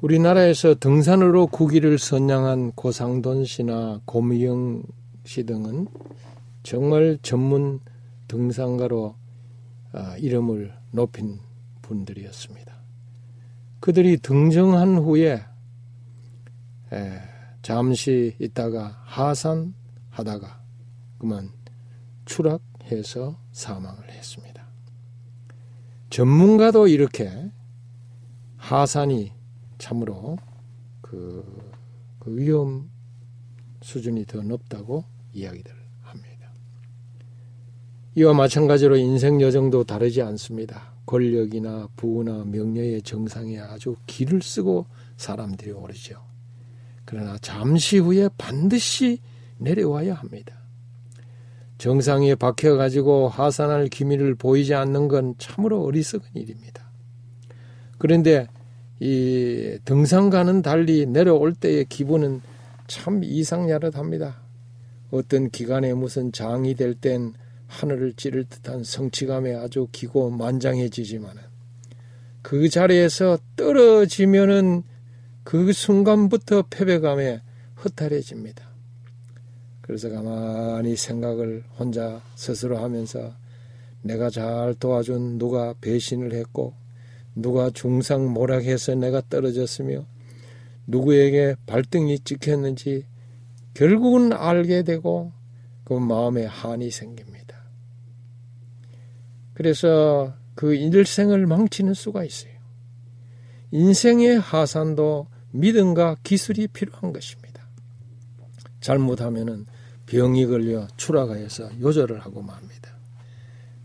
우리나라에서 등산으로 국위를 선양한 고상돈 씨나 고미영 씨 등은 정말 전문 등산가로 아, 이름을 높인 분들이었습니다. 그들이 등정한 후에 잠시 있다가 하산하다가 그만 추락해서 사망을 했습니다. 전문가도 이렇게 하산이 참으로 그, 그 위험 수준이 더 높다고 이야기들 합니다. 이와 마찬가지로 인생 여정도 다르지 않습니다. 권력이나 부나 명예의 정상에 아주 길을 쓰고 사람들이 오르죠. 그러나 잠시 후에 반드시 내려와야 합니다. 정상에 박혀가지고 하산할 기미를 보이지 않는 건 참으로 어리석은 일입니다. 그런데 이 등산과는 달리 내려올 때의 기분은 참 이상야릇합니다. 어떤 기간에 무슨 장이 될 땐 하늘을 찌를 듯한 성취감에 아주 기고 만장해지지만은 그 자리에서 떨어지면은 그 순간부터 패배감에 허탈해집니다. 그래서 가만히 생각을 혼자 스스로 하면서 내가 잘 도와준 누가 배신을 했고 누가 중상 모락해서 내가 떨어졌으며 누구에게 발등이 찍혔는지 결국은 알게 되고 그 마음에 한이 생깁니다. 그래서 그 일생을 망치는 수가 있어요. 인생의 하산도 믿음과 기술이 필요한 것입니다. 잘못하면은 병이 걸려 추락하여서 요절을 하고 맙니다.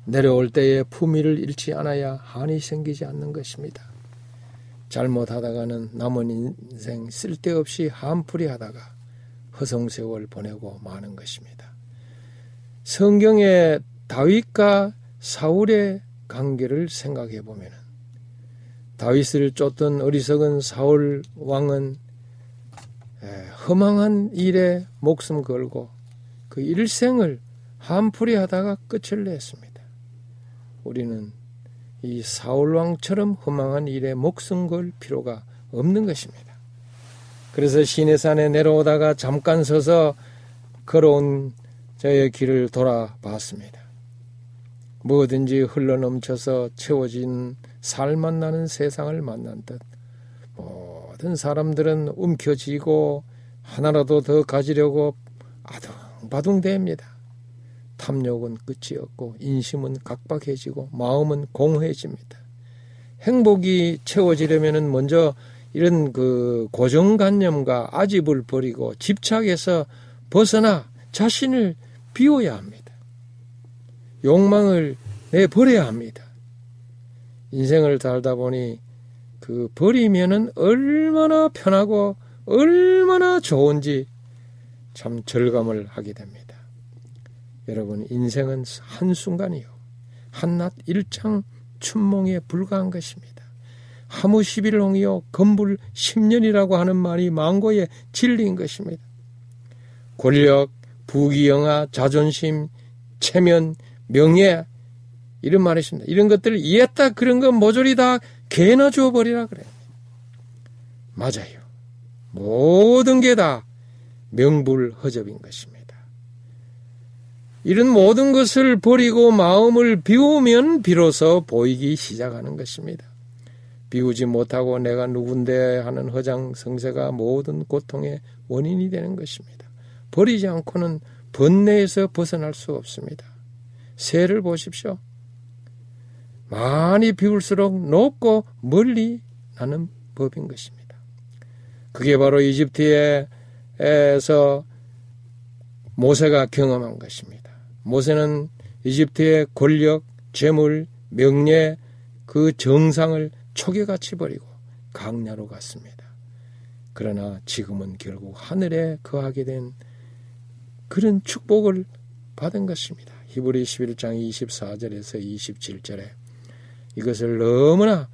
내려올 때에 품위를 잃지 않아야 한이 생기지 않는 것입니다. 잘못하다가는 남은 인생 쓸데없이 한풀이 하다가 허송세월 보내고 마는 것입니다. 성경의 다윗과 사울의 관계를 생각해 보면 다윗을 쫓던 어리석은 사울 왕은 허망한 일에 목숨 걸고 그 일생을 한풀이 하다가 끝을 냈습니다. 우리는 이 사울 왕처럼 허망한 일에 목숨 걸 필요가 없는 것입니다. 그래서 시내산에 내려오다가 잠깐 서서 걸어온 저의 길을 돌아봤습니다. 뭐든지 흘러넘쳐서 채워진 살만 나는 세상을 만난 듯 모든 사람들은 움켜쥐고 하나라도 더 가지려고 아둥바둥댑니다. 탐욕은 끝이 없고 인심은 각박해지고 마음은 공허해집니다. 행복이 채워지려면 먼저 이런 그 고정관념과 아집을 버리고 집착해서 벗어나 자신을 비워야 합니다. 욕망을 내버려야 합니다. 인생을 살다 보니 그 버리면은 얼마나 편하고 얼마나 좋은지 참 절감을 하게 됩니다. 여러분, 인생은 한순간이요. 한낮 일장 춘몽에 불과한 것입니다. 하무 11홍이요. 건불 10년이라고 하는 말이 망고에 진리인 것입니다. 권력, 부귀영화, 자존심, 체면, 명예 이런 말이 있습니다. 이런 것들을 이해했다 그런 건 모조리 다 개나 주어버리라 그래요. 맞아요. 모든 게 다 명불허접인 것입니다. 이런 모든 것을 버리고 마음을 비우면 비로소 보이기 시작하는 것입니다. 비우지 못하고 내가 누군데 하는 허장 성세가 모든 고통의 원인이 되는 것입니다. 버리지 않고는 번뇌에서 벗어날 수 없습니다. 새를 보십시오. 많이 비울수록 높고 멀리 나는 법인 것입니다. 그게 바로 이집트에서 모세가 경험한 것입니다. 모세는 이집트의 권력, 재물, 명예, 그 정상을 초계같이 버리고 강야로 갔습니다. 그러나 지금은 결국 하늘에 거하게 된 그런 축복을 받은 것입니다. 히브리 11장 24절에서 27절에 이것을 너무나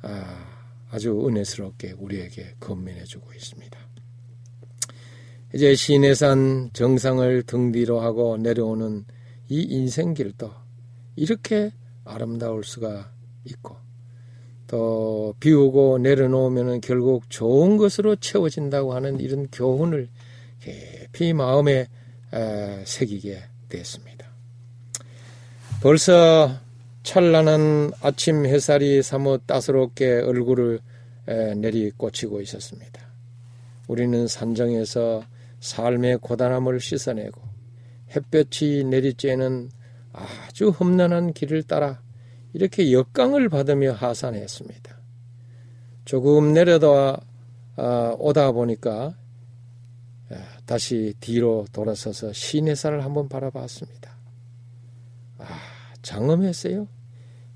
아, 주 은혜스럽게 우리에게 건면해 주고 있습니다. 이제 시내산 정상을 등 뒤로 하고 내려오는 이 인생길도 이렇게 아름다울 수가 있고 또 비우고 내려놓으면 결국 좋은 것으로 채워진다고 하는 이런 교훈을 깊이 마음에 새기게 됐습니다. 벌써 찬란한 아침 햇살이 사뭇 따스럽게 얼굴을 내리꽂히고 있었습니다. 우리는 산정에서 삶의 고단함을 씻어내고 햇볕이 내리쬐는 아주 험난한 길을 따라 이렇게 역강을 받으며 하산했습니다. 조금 내려다 아, 오다 보니까 다시 뒤로 돌아서서 시내산을 한번 바라봤습니다. 아, 장엄했어요.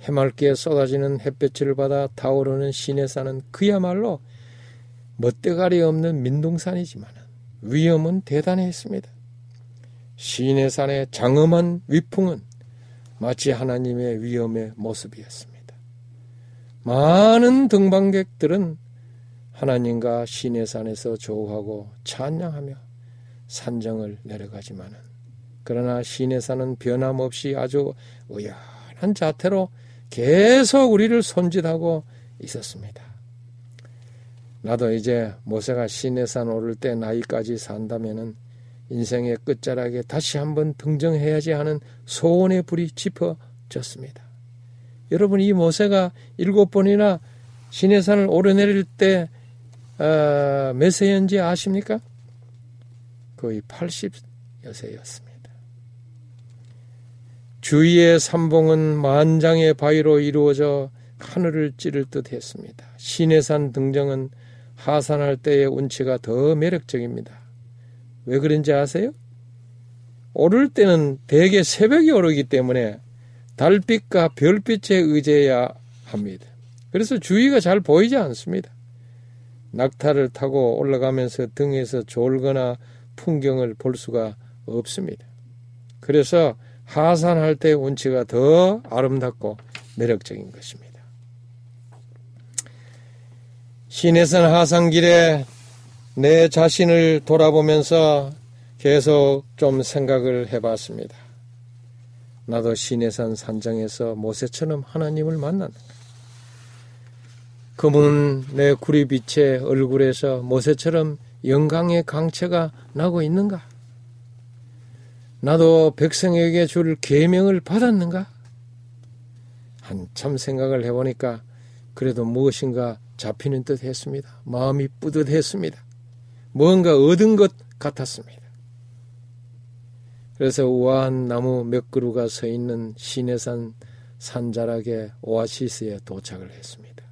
해맑게 쏟아지는 햇볕을 받아 타오르는 시내 산은 그야말로 멋대가리 없는 민둥산이지만 위험은 대단했습니다. 시내 산의 장엄한 위풍은 마치 하나님의 위험의 모습이었습니다. 많은 등반객들은 하나님과 시내 산에서 조우하고 찬양하며 산정을 내려가지만은 그러나 시내산은 변함없이 아주 의연한 자태로 계속 우리를 손짓하고 있었습니다. 나도 이제 모세가 시내산 오를 때 나이까지 산다면은 인생의 끝자락에 다시 한번 등정해야지 하는 소원의 불이 짚어졌습니다. 여러분 이 모세가 일곱 번이나 시내산을 오르내릴 때몇 어, 세였는지 아십니까? 거의 80여 세였습니다. 주위의 삼봉은 만장의 바위로 이루어져 하늘을 찌를 듯 했습니다. 시내산 등정은 하산할 때의 운치가 더 매력적입니다. 왜 그런지 아세요? 오를 때는 대개 새벽에 오르기 때문에 달빛과 별빛에 의지해야 합니다. 그래서 주위가 잘 보이지 않습니다. 낙타를 타고 올라가면서 등에서 졸거나 풍경을 볼 수가 없습니다. 그래서 하산할 때 운치가 더 아름답고 매력적인 것입니다. 시내산 하산길에 내 자신을 돌아보면서 계속 좀 생각을 해봤습니다. 나도 시내산 산장에서 모세처럼 하나님을 만났는가? 검은 내 구리빛의 얼굴에서 모세처럼 영광의 강체가 나고 있는가? 나도 백성에게 줄 계명을 받았는가? 한참 생각을 해보니까 그래도 무엇인가 잡히는 듯 했습니다. 마음이 뿌듯했습니다. 뭔가 얻은 것 같았습니다. 그래서 우아한 나무 몇 그루가 서 있는 시내산 산자락의 오아시스에 도착을 했습니다.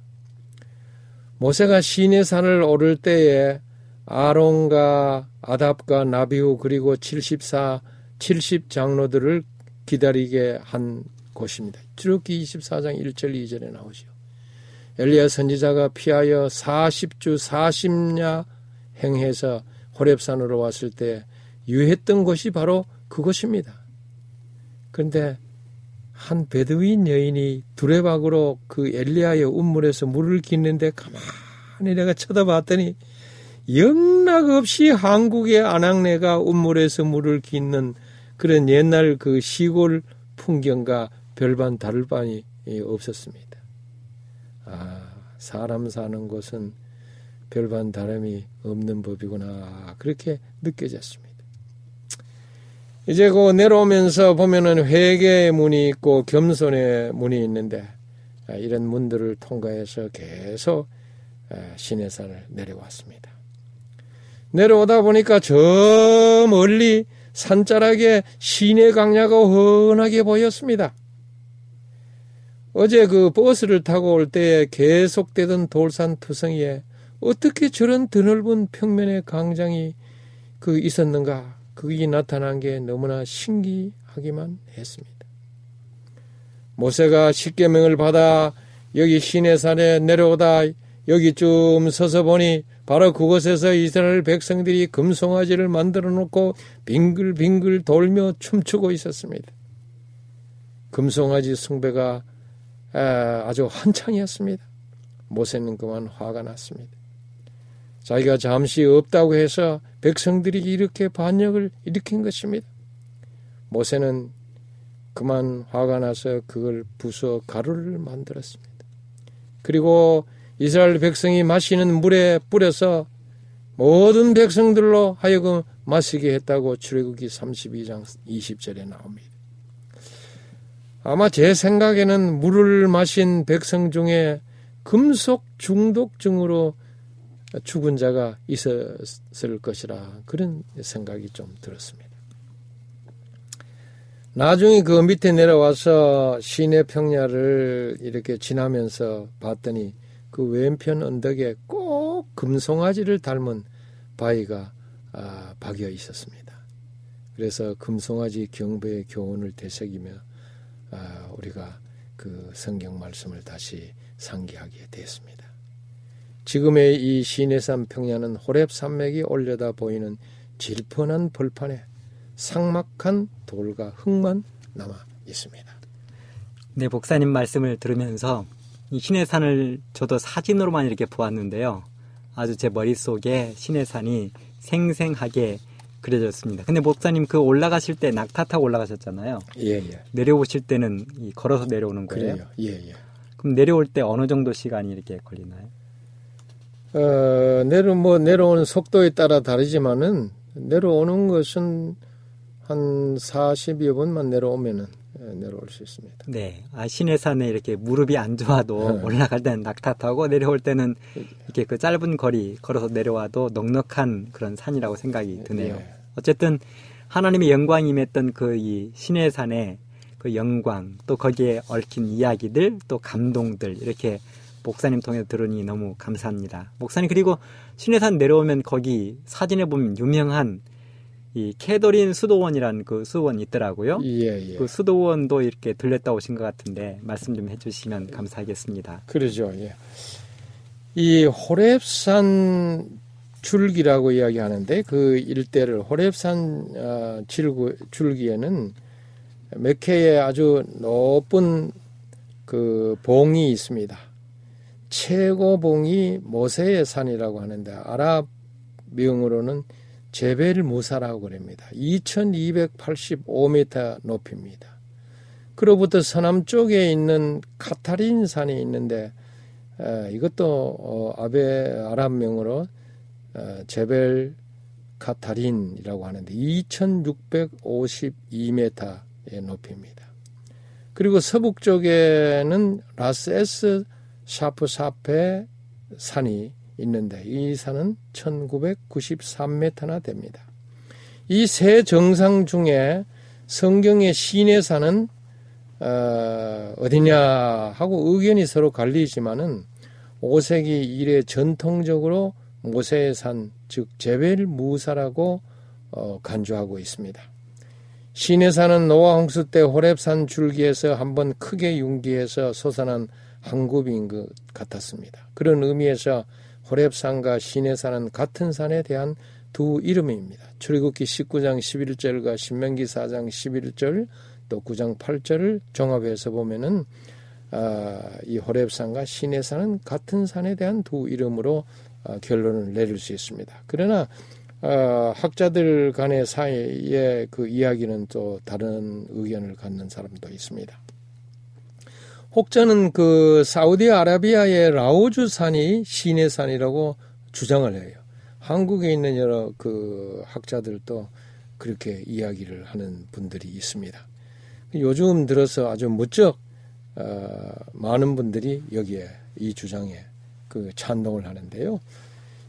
모세가 시내산을 오를 때에 아론과 아답과 나비우 그리고 74, 70 장로들을 기다리게 한 곳입니다. 출애기 24장 1절 2절에 나오죠. 엘리야 선지자가 피하여 40주 40냐 행해서 호렙산으로 왔을 때 유했던 곳이 바로 그곳입니다. 그런데 한 베드윈 여인이 두레박으로 그 엘리야의 운물에서 물을 기는데 가만히 내가 쳐다봤더니 영락없이 한국의 아낙네가 우물에서 물을 긷는 그런 옛날 그 시골 풍경과 별반 다를 바이 없었습니다. 아, 사람 사는 곳은 별반 다름이 없는 법이구나. 그렇게 느껴졌습니다. 이제 그 내려오면서 보면은 회개의 문이 있고 겸손의 문이 있는데 아, 이런 문들을 통과해서 계속 아, 시내산을 내려왔습니다. 내려오다 보니까 저 멀리 산자락에 시내 강야가 훤하게 보였습니다. 어제 그 버스를 타고 올 때에 계속되던 돌산 투성이에 어떻게 저런 드넓은 평면의 강장이 그 있었는가 그게 나타난 게 너무나 신기하기만 했습니다. 모세가 십계명을 받아 여기 시내산에 내려오다 여기 좀 서서 보니 바로 그곳에서 이스라엘 백성들이 금송아지를 만들어 놓고 빙글빙글 돌며 춤추고 있었습니다. 금송아지 숭배가 아주 한창이었습니다. 모세는 그만 화가 났습니다. 자기가 잠시 없다고 해서 백성들이 이렇게 반역을 일으킨 것입니다. 모세는 그만 화가 나서 그걸 부숴 가루를 만들었습니다. 그리고 이스라엘 백성이 마시는 물에 뿌려서 모든 백성들로 하여금 마시게 했다고 출애굽기 32장 20절에 나옵니다. 아마 제 생각에는 물을 마신 백성 중에 금속 중독증으로 죽은 자가 있었을 것이라 그런 생각이 좀 들었습니다. 나중에 그 밑에 내려와서 시내 평야를 이렇게 지나면서 봤더니 그 왼편 언덕에 꼭 금송아지를 닮은 바위가 아, 박여 있었습니다. 그래서 금송아지 경배의 교훈을 되새기며 아, 우리가 그 성경 말씀을 다시 상기하게 되었습니다. 지금의 이 시내산 평야는 호랩 산맥이 올려다 보이는 질펀한 벌판에 상막한 돌과 흙만 남아 있습니다. 네, 목사님 말씀을 들으면서 이 시내산을 저도 사진으로만 이렇게 보았는데요. 아주 제 머릿속에 시내산이 생생하게 그려졌습니다. 근데 목사님 그 올라가실 때 낙타 타고 올라가셨잖아요. 예, 예. 내려오실 때는 걸어서 내려오는 거예요? 그래요. 예, 예. 그럼 내려올 때 어느 정도 시간이 이렇게 걸리나요? 어, 내려 뭐 내려오는 속도에 따라 다르지만은 내려오는 것은 한 40여 분만 내려오면은 예, 내려올 수 있습니다. 네. 아, 시내산에 이렇게 무릎이 안 좋아도 네. 올라갈 때는 낙타 타고 내려올 때는 이렇게 그 짧은 거리 걸어서 내려와도 넉넉한 그런 산이라고 생각이 드네요. 예. 어쨌든 하나님의 영광이 임했던 그 이 시내산의 그 영광 또 거기에 얽힌 이야기들 또 감동들 이렇게 목사님 통해서 들으니 너무 감사합니다. 목사님 그리고 신해산 내려오면 거기 사진에 보면 유명한 이 캐더린 수도원이라는 그 수도원이 있더라고요. 예, 예. 그 수도원도 이렇게 들렸다 오신 것 같은데 말씀 좀 해주시면 감사하겠습니다. 그러죠. 예. 이 호랩산 줄기라고 이야기하는데 그 일대를 호랩산 어, 줄기, 줄기에는 메케에 아주 높은 그 봉이 있습니다. 최고 봉이 모세의 산이라고 하는데 아랍 명으로는 제벨 무사라고 그럽니다. 2285m 높이입니다. 그로부터 서남쪽에 있는 카타린 산이 있는데 에, 이것도 어, 아베 아랍명으로 어, 제벨 카타린이라고 하는데 2652m의 높이입니다. 그리고 서북 쪽에는 라스에스 샤프사페 산이 있는데 이 산은 1993m나 됩니다. 이 세 정상 중에 성경의 시내 산은 어, 어디냐 하고 의견이 서로 갈리지만은 5세기 이래 전통적으로 모세의 산, 즉 제벨 무사라고 어, 간주하고 있습니다. 시내 산은 노아 홍수 때 호랩산 줄기에서 한번 크게 융기해서 솟아난 항구비인 것 같았습니다. 그런 의미에서 호랩산과 시내산은 같은 산에 대한 두 이름입니다. 출애굽기 19장 11절과 신명기 4장 11절 또 9장 8절을 종합해서 보면은 아, 이 호랩산과 시내산은 같은 산에 대한 두 이름으로 아, 결론을 내릴 수 있습니다. 그러나 아, 학자들 간의 사이에 그 이야기는 또 다른 의견을 갖는 사람도 있습니다. 혹자는 그 사우디아라비아의 라오주산이 시내산이라고 주장을 해요. 한국에 있는 여러 그 학자들도 그렇게 이야기를 하는 분들이 있습니다. 요즘 들어서 아주 무척 어, 많은 분들이 여기에 이 주장에 그 찬동을 하는데요.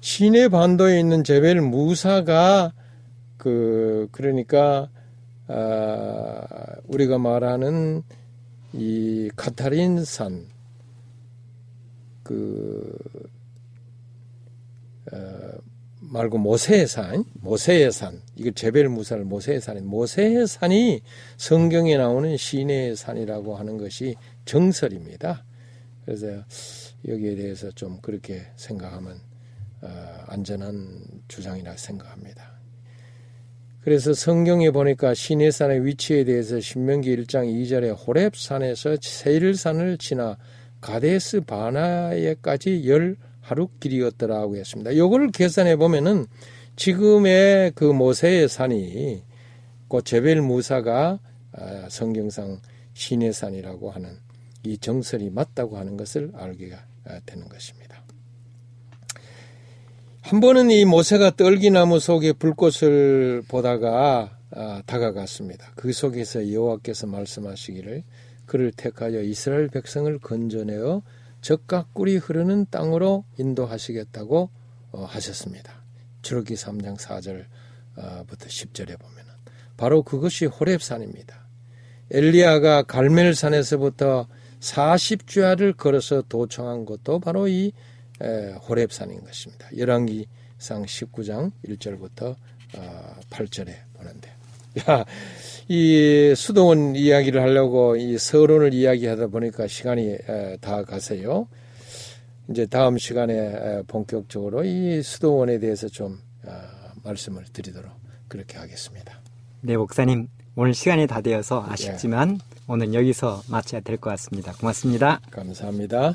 시내 반도에 있는 제벨 무사가 그 그러니까 어, 우리가 말하는 이 카타린산 그 어, 말고 모세의 산, 모세의 산, 이거 제벨 무사를 모세의 산인 모세의 산이 성경에 나오는 시내의 산이라고 하는 것이 정설입니다. 그래서 여기에 대해서 좀 그렇게 생각하면 어, 안전한 주장이라 생각합니다. 그래서 성경에 보니까 시내산의 위치에 대해서 신명기 1장 2절에 호랩산에서 세일산을 지나 가데스 바나에까지 열 하루 길이었더라고 했습니다. 요거를 계산해 보면은 지금의 그 모세의 산이 그 제벨 무사가 아, 성경상 시내산이라고 하는 이 정설이 맞다고 하는 것을 알게 되는 것입니다. 한 번은 이 모세가 떨기나무 속에 불꽃을 보다가 아, 다가갔습니다. 그 속에서 여호와께서 말씀하시기를 그를 택하여 이스라엘 백성을 건져내어 적과 꿀이 흐르는 땅으로 인도하시겠다고 어, 하셨습니다. 주록기 3장 4절부터 10절에 보면은 바로 그것이 호랩산입니다. 엘리야가 갈멜산에서부터 40주야를 걸어서 도청한 것도 바로 이 호랩산인 것입니다. 열왕기상 19장 1절부터 8절에 어, 보는데 야, 이 수도원 이야기를 하려고 이 서론을 이야기하다 보니까 시간이 다 가세요. 이제 다음 시간에 본격적으로 이 수도원에 대해서 좀 아, 말씀을 드리도록 그렇게 하겠습니다. 네, 목사님. 오늘 시간이 다 되어서 아쉽지만 네. 오늘 여기서 마쳐야 될 것 같습니다. 고맙습니다. 감사합니다.